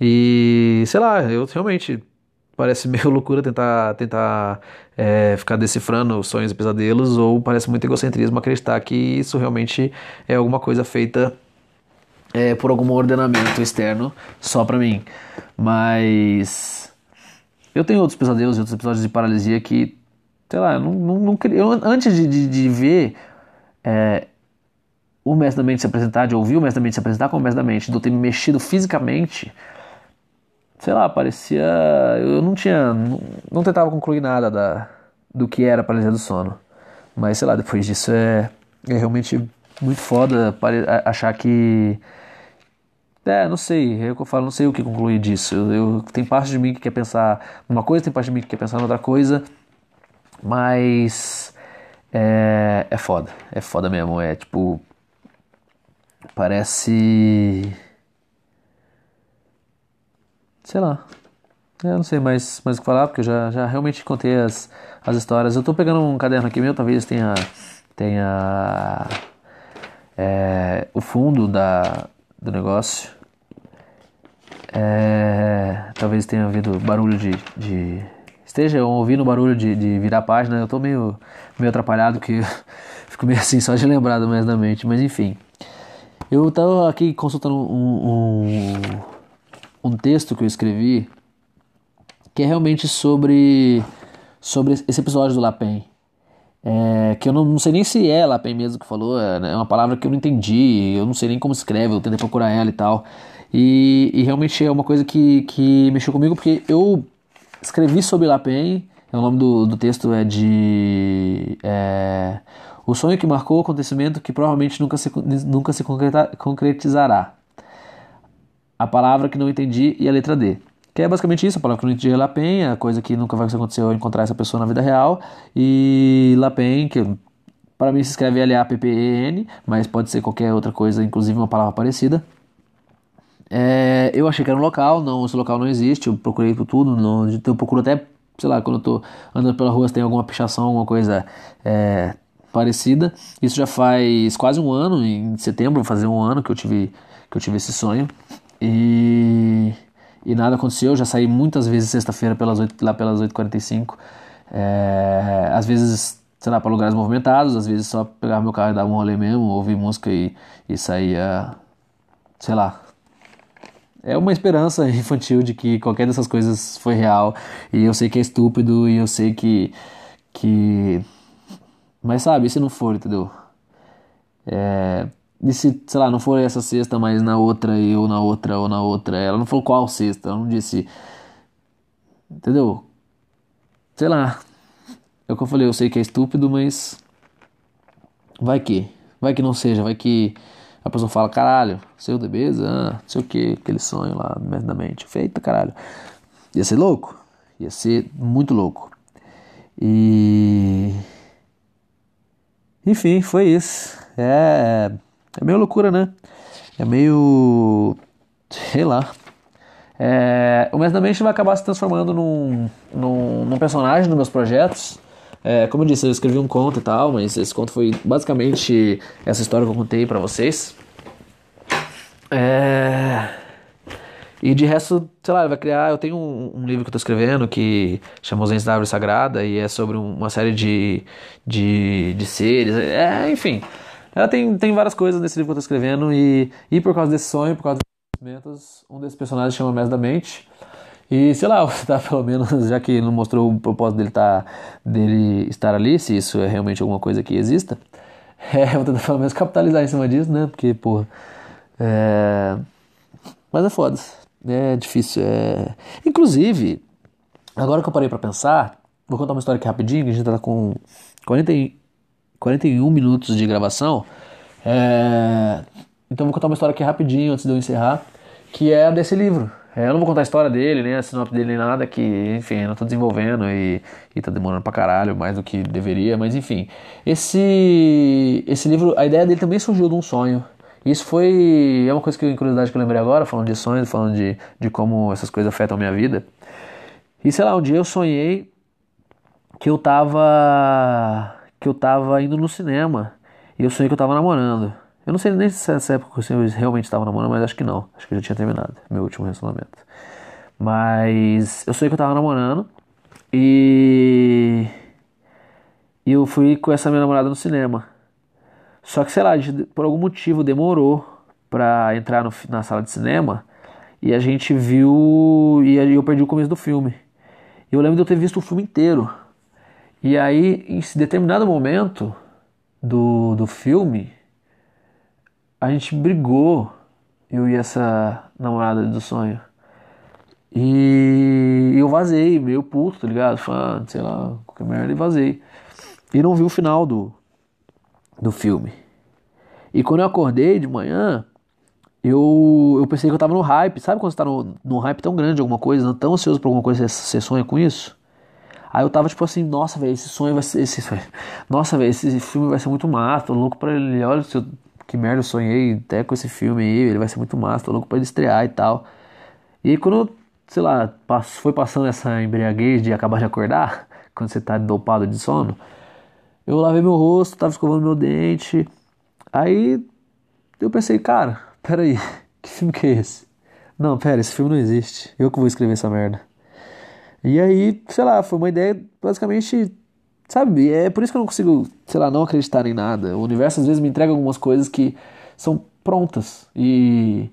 E sei lá, eu realmente parece meio loucura tentar, tentar é, ficar decifrando sonhos e pesadelos, ou parece muito egocentrismo acreditar que isso realmente é alguma coisa feita é, por algum ordenamento externo só para mim. Mas eu tenho outros pesadelos e outros episódios de paralisia que, sei lá, não, não, não eu, antes de, de, de ver é, o mestre da mente se apresentar, de ouvir o mestre da mente se apresentar como mestre da mente, de eu ter me mexido fisicamente sei lá, parecia. Eu não tinha. Não, não tentava concluir nada da, do que era paralisia do sono. Mas sei lá, depois disso é, é realmente muito foda achar que. É, não sei, é o que eu falo, não sei o que concluir disso. Eu, eu, tem parte de mim que quer pensar numa coisa, tem parte de mim que quer pensar em outra coisa, mas é, é foda, é foda mesmo. É tipo. Parece sei lá. Eu não sei mais, mais o que falar, porque eu já, já realmente contei as, as histórias. Eu tô pegando um caderno aqui meu, talvez tenha, tenha é, o fundo da, do negócio. É, talvez tenha ouvido barulho de, de esteja ouvindo barulho de, de virar página. Eu tô meio, meio atrapalhado, que fico meio assim só de lembrar mais da mente, mas enfim. Eu tava aqui consultando um, um um texto que eu escrevi que é realmente sobre, sobre esse episódio do Lapem. É, que eu não, não, sei nem se é Lapem mesmo que falou, é, é, uma palavra que eu não entendi, eu não sei nem como escreve, eu tentei procurar ela e tal. E, e realmente é uma coisa que, que mexeu comigo, porque eu escrevi sobre Lapem, o nome do, do texto é de. É, o sonho que marcou o acontecimento que provavelmente nunca se, nunca se concretizará a palavra que não entendi e a letra D. Que é basicamente isso, a palavra que não entendi é Lapen, a coisa que nunca vai acontecer eu encontrar essa pessoa na vida real. E Lapen, que para mim se escreve L-A-P-P-E-N, mas pode ser qualquer outra coisa, inclusive uma palavra parecida. É, eu achei que era um local, não, esse local não existe, eu procurei por tudo, não, eu procuro até, sei lá, quando eu tô andando pela rua se tem alguma pichação, alguma coisa é, parecida. Isso já faz quase um ano, em setembro fazer um ano que eu tive, que eu tive esse sonho. E, e nada aconteceu, eu já saí muitas vezes sexta-feira pelas 8, lá pelas 8h45. É, às vezes, sei lá, para lugares movimentados, às vezes só pegava meu carro e dava um rolê mesmo, ouvir música e, e saía, sei lá. É uma esperança infantil de que qualquer dessas coisas foi real. E eu sei que é estúpido e eu sei que. que mas sabe, se não for, entendeu? É, e se, sei lá, não for essa sexta, mas na outra, ou na outra, ou na outra. Ela não falou qual sexta, ela não disse. Entendeu? Sei lá. É o que eu falei, eu sei que é estúpido, mas. Vai que. Vai que não seja, vai que a pessoa fala, caralho, seu de ah, não sei o que, aquele sonho lá da mente. Feita, caralho. Ia ser louco. Ia ser muito louco. E. Enfim, foi isso. É. É meio loucura, né? É meio. Sei lá. É, o Mestre da Mente vai acabar se transformando num, num, num personagem nos meus projetos. É, como eu disse, eu escrevi um conto e tal, mas esse conto foi basicamente essa história que eu contei para vocês. É... E de resto, sei lá, vai criar. Eu tenho um, um, livro que eu tô escrevendo que chama Os da Árvore Sagrada e é sobre uma série de, de, de seres. É, enfim. Ela tem, tem várias coisas nesse livro que eu tô escrevendo e, e por causa desse sonho, por causa desses momentos, um desses personagens chama Mestre da Mente. E sei lá, tá pelo menos, já que não mostrou o propósito dele, tá, dele estar ali, se isso é realmente alguma coisa que exista, é, vou tentar pelo menos capitalizar em cima disso, né? Porque, porra. É... Mas é foda. É difícil. É... Inclusive, agora que eu parei pra pensar, vou contar uma história aqui rapidinho, que a gente tá com 40, 41 minutos de gravação. É... Então vou contar uma história aqui rapidinho antes de eu encerrar, que é a desse livro. É, eu não vou contar a história dele, nem a sinopse dele, nem nada, que, enfim, eu não tô desenvolvendo e, e tá demorando pra caralho, mais do que deveria, mas enfim. Esse, esse livro, a ideia dele também surgiu de um sonho. Isso foi. É uma coisa que, curiosidade que eu lembrei agora, falando de sonhos, falando de, de como essas coisas afetam a minha vida. E sei lá, um dia eu sonhei que eu tava. que eu tava indo no cinema. E eu sonhei que eu tava namorando. Eu não sei nem se nessa época eu realmente estava namorando, mas acho que não. Acho que eu já tinha terminado meu último relacionamento. Mas eu sei que eu tava namorando e. E eu fui com essa minha namorada no cinema. Só que, sei lá, por algum motivo demorou pra entrar no, na sala de cinema e a gente viu. E eu perdi o começo do filme. E eu lembro de eu ter visto o filme inteiro. E aí, em determinado momento do, do filme, a gente brigou, eu e essa namorada do sonho. E eu vazei, meio puto, tá ligado? Falando, sei lá, qualquer merda, e vazei. E não vi o final do, do filme. E quando eu acordei de manhã, eu, eu pensei que eu tava no hype. Sabe quando você tá no, no hype tão grande de alguma coisa, tão ansioso por alguma coisa, você sonha com isso? Aí eu tava tipo assim, nossa, velho, esse sonho vai ser. Esse, nossa, velho, esse filme vai ser muito massa, tô louco pra ele. Olha, se eu que merda, eu sonhei até com esse filme aí, ele vai ser muito massa, tô louco pra ele estrear e tal. E aí quando, sei lá, foi passando essa embriaguez de acabar de acordar, quando você tá dopado de sono, eu lavei meu rosto, tava escovando meu dente, aí eu pensei, cara, peraí, que filme que é esse? Não, pera, esse filme não existe, eu que vou escrever essa merda. E aí, sei lá, foi uma ideia basicamente Sabe? É por isso que eu não consigo, sei lá, não acreditar em nada. O universo às vezes me entrega algumas coisas que são prontas. E.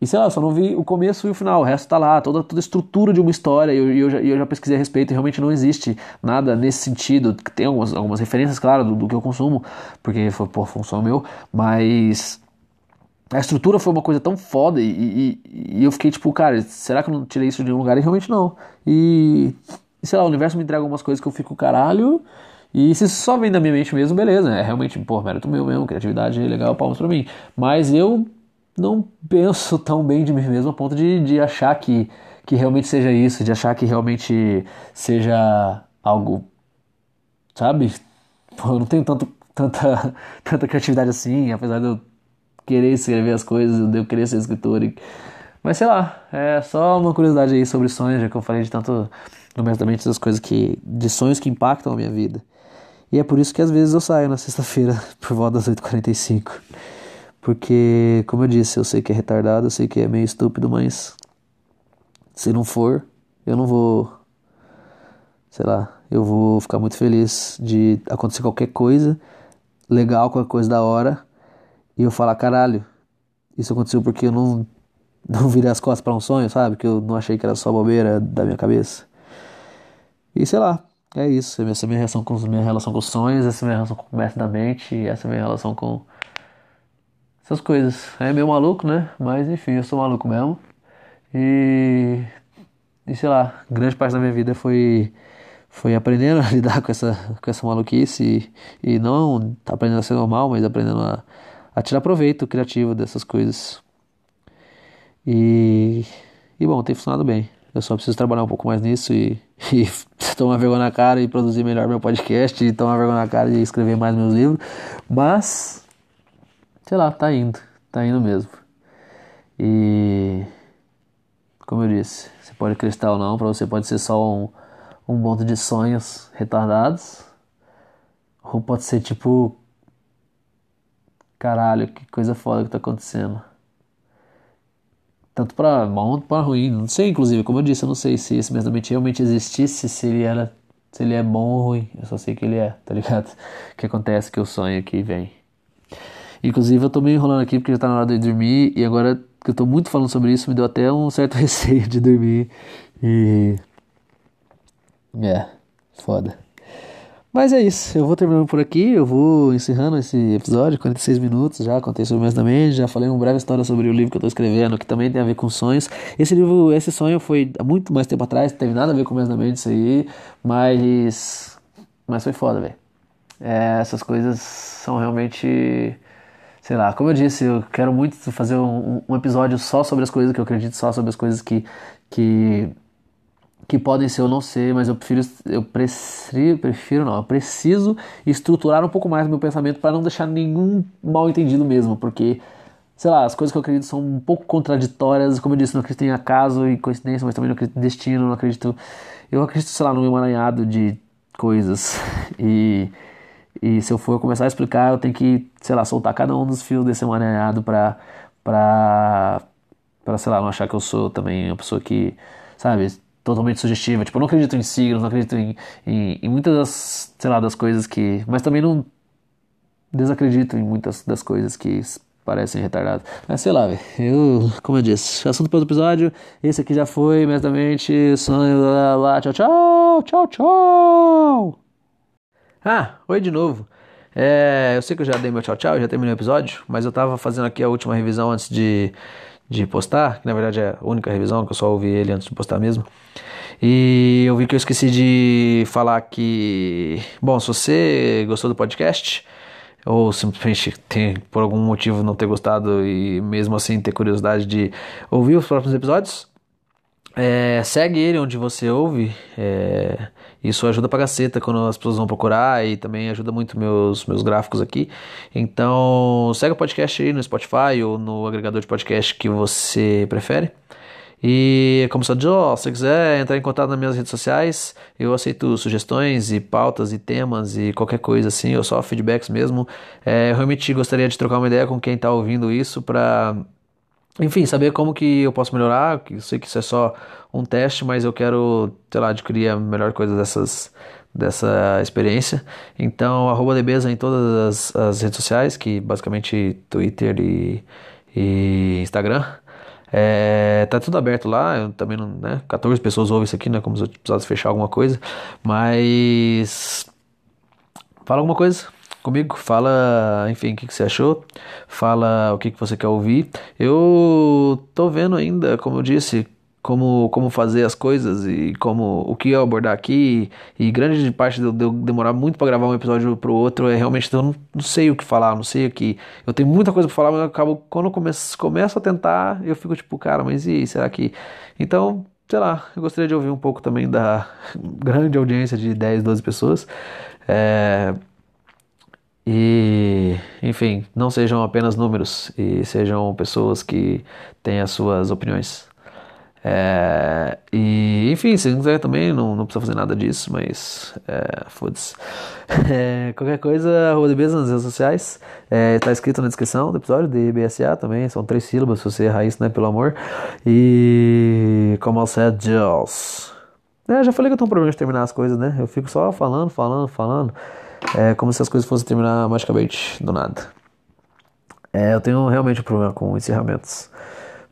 E sei lá, só não vi o começo e o final, o resto tá lá, toda, toda a estrutura de uma história, e eu, eu, já, eu já pesquisei a respeito e realmente não existe nada nesse sentido. Tem algumas, algumas referências, claro, do, do que eu consumo, porque foi por função meu, mas a estrutura foi uma coisa tão foda e, e, e, eu fiquei tipo, cara, será que eu não tirei isso de um lugar? E realmente não. E sei lá, o universo me entrega algumas coisas que eu fico caralho. E se só vem da minha mente mesmo, beleza. É realmente, pô, mérito meu mesmo, criatividade legal, palmas pra mim. Mas eu não penso tão bem de mim mesmo a ponto de, de achar que, que realmente seja isso, de achar que realmente seja algo. Sabe? Pô, eu não tenho tanto, tanta, tanta criatividade assim, apesar de eu querer escrever as coisas, de eu querer ser escritor. E... Mas sei lá, é só uma curiosidade aí sobre sonhos, já que eu falei de tanto no da mente das coisas que de sonhos que impactam a minha vida. E é por isso que às vezes eu saio na sexta-feira por volta das 8h45. Porque, como eu disse, eu sei que é retardado, eu sei que é meio estúpido, mas se não for, eu não vou. Sei lá, eu vou ficar muito feliz de acontecer qualquer coisa legal, qualquer coisa da hora, e eu falar, caralho, isso aconteceu porque eu não, não virei as costas para um sonho, sabe? Que eu não achei que era só bobeira da minha cabeça. E sei lá, é isso. Essa é a minha relação com, minha relação com os sonhos, essa é a minha relação com o comércio da mente, essa é a minha relação com essas coisas. É meio maluco, né? Mas enfim, eu sou maluco mesmo. E, e sei lá, grande parte da minha vida foi foi aprendendo a lidar com essa, com essa maluquice e, e não aprendendo a ser normal, mas aprendendo a, a tirar proveito criativo dessas coisas. E, e bom, tem funcionado bem. Eu só preciso trabalhar um pouco mais nisso e, e tomar vergonha na cara e produzir melhor meu podcast e tomar vergonha na cara e escrever mais meus livros. Mas, sei lá, tá indo. Tá indo mesmo. E, como eu disse, você pode acreditar ou não, pra você pode ser só um um monte de sonhos retardados. Ou pode ser tipo. Caralho, que coisa foda que tá acontecendo. Tanto pra bom quanto pra ruim. Não sei, inclusive, como eu disse, eu não sei se esse mensalmente realmente existisse, se ele era. Se ele é bom ou ruim. Eu só sei que ele é, tá ligado? O que acontece que o sonho aqui vem. Inclusive eu tô meio enrolando aqui porque já tá na hora de dormir e agora que eu tô muito falando sobre isso me deu até um certo receio de dormir. E é, foda. Mas é isso, eu vou terminando por aqui, eu vou encerrando esse episódio, 46 minutos já, contei sobre o mente, já falei uma breve história sobre o livro que eu estou escrevendo, que também tem a ver com sonhos. Esse livro, esse sonho foi há muito mais tempo atrás, não teve nada a ver com o da mente isso aí, mas mas foi foda, velho. É, essas coisas são realmente sei lá, como eu disse, eu quero muito fazer um, um episódio só sobre as coisas que eu acredito, só sobre as coisas que que que podem ser ou não ser, mas eu prefiro, eu prefiro, prefiro não, eu preciso estruturar um pouco mais o meu pensamento para não deixar nenhum mal entendido mesmo, porque, sei lá, as coisas que eu acredito são um pouco contraditórias, como eu disse, não acredito em acaso e coincidência, mas também não acredito em destino, não acredito, eu acredito, sei lá, num emaranhado de coisas, e, e se eu for começar a explicar, eu tenho que, sei lá, soltar cada um dos fios desse emaranhado para, para, para, sei lá, não achar que eu sou também uma pessoa que, sabe, totalmente sugestiva. Tipo, eu não acredito em signos, não acredito em, em, em, muitas das, sei lá, das coisas que. Mas também não desacredito em muitas das coisas que parecem retardadas. Mas sei lá, velho. Eu, como eu disse, assunto para outro episódio. Esse aqui já foi, imediatamente. Sonho, lá, lá, tchau, tchau, tchau, tchau. Ah, oi de novo. É, eu sei que eu já dei meu tchau, tchau, já terminei o episódio, mas eu tava fazendo aqui a última revisão antes de de postar, que na verdade é a única revisão, que eu só ouvi ele antes de postar mesmo. E eu vi que eu esqueci de falar que, bom, se você gostou do podcast, ou simplesmente tem por algum motivo não ter gostado e mesmo assim ter curiosidade de ouvir os próximos episódios, é, segue ele onde você ouve. É, isso ajuda pra caceta quando as pessoas vão procurar e também ajuda muito meus, meus gráficos aqui. Então, segue o podcast aí no Spotify ou no agregador de podcast que você prefere. E como só Joe, se você quiser entrar em contato nas minhas redes sociais, eu aceito sugestões e pautas e temas e qualquer coisa assim, ou só feedbacks mesmo. É, realmente gostaria de trocar uma ideia com quem está ouvindo isso para enfim, saber como que eu posso melhorar, eu sei que isso é só um teste, mas eu quero, sei lá, adquirir a melhor coisa dessas, dessa experiência. Então, arroba Debeza em todas as, as, redes sociais, que basicamente Twitter e, e Instagram. É, tá tudo aberto lá, eu também não, né, 14 pessoas ouvem isso aqui, né, como se eu precisasse fechar alguma coisa, mas fala alguma coisa, comigo, fala, enfim, o que, que, você achou, fala o que, que você quer ouvir. Eu tô vendo ainda, como eu disse, como, como fazer as coisas e como o que eu abordar aqui. E, grande parte de eu demorar muito para gravar um episódio pro outro é realmente eu não, não, sei o que falar, não sei o que. Eu tenho muita coisa para falar, mas eu acabo, quando eu começo, começo a tentar, eu fico tipo, cara, mas e será que. Então, sei lá, eu gostaria de ouvir um pouco também da grande audiência de 10, 12 pessoas. É, e, enfim, não sejam apenas números e sejam pessoas que têm as suas opiniões. É, e, enfim, se não quiser também, não, não precisa fazer nada disso, mas é, foda-se. É, qualquer coisa, arroba DBSA nas redes sociais. É, tá escrito na descrição do episódio, DBSA também, são três sílabas, se você errar isso, né, pelo amor. E como said, Jules. É, já falei que eu tenho um problema de terminar as coisas, né? Eu fico só falando, falando, falando. É como se as coisas fossem terminar magicamente do nada. É, eu tenho realmente um problema com encerramentos.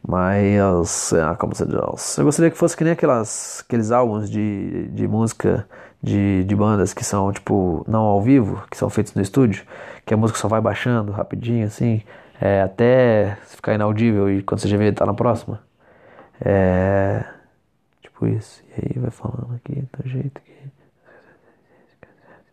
Mas, ah, como você diz, eu gostaria que fosse que nem aquelas, aqueles álbuns de, de música de, de bandas que são, tipo, não ao vivo, que são feitos no estúdio, que a música só vai baixando rapidinho, assim, é, até ficar inaudível e quando você já vê, tá na próxima. É. Tipo isso. E aí vai falando aqui, do jeito que.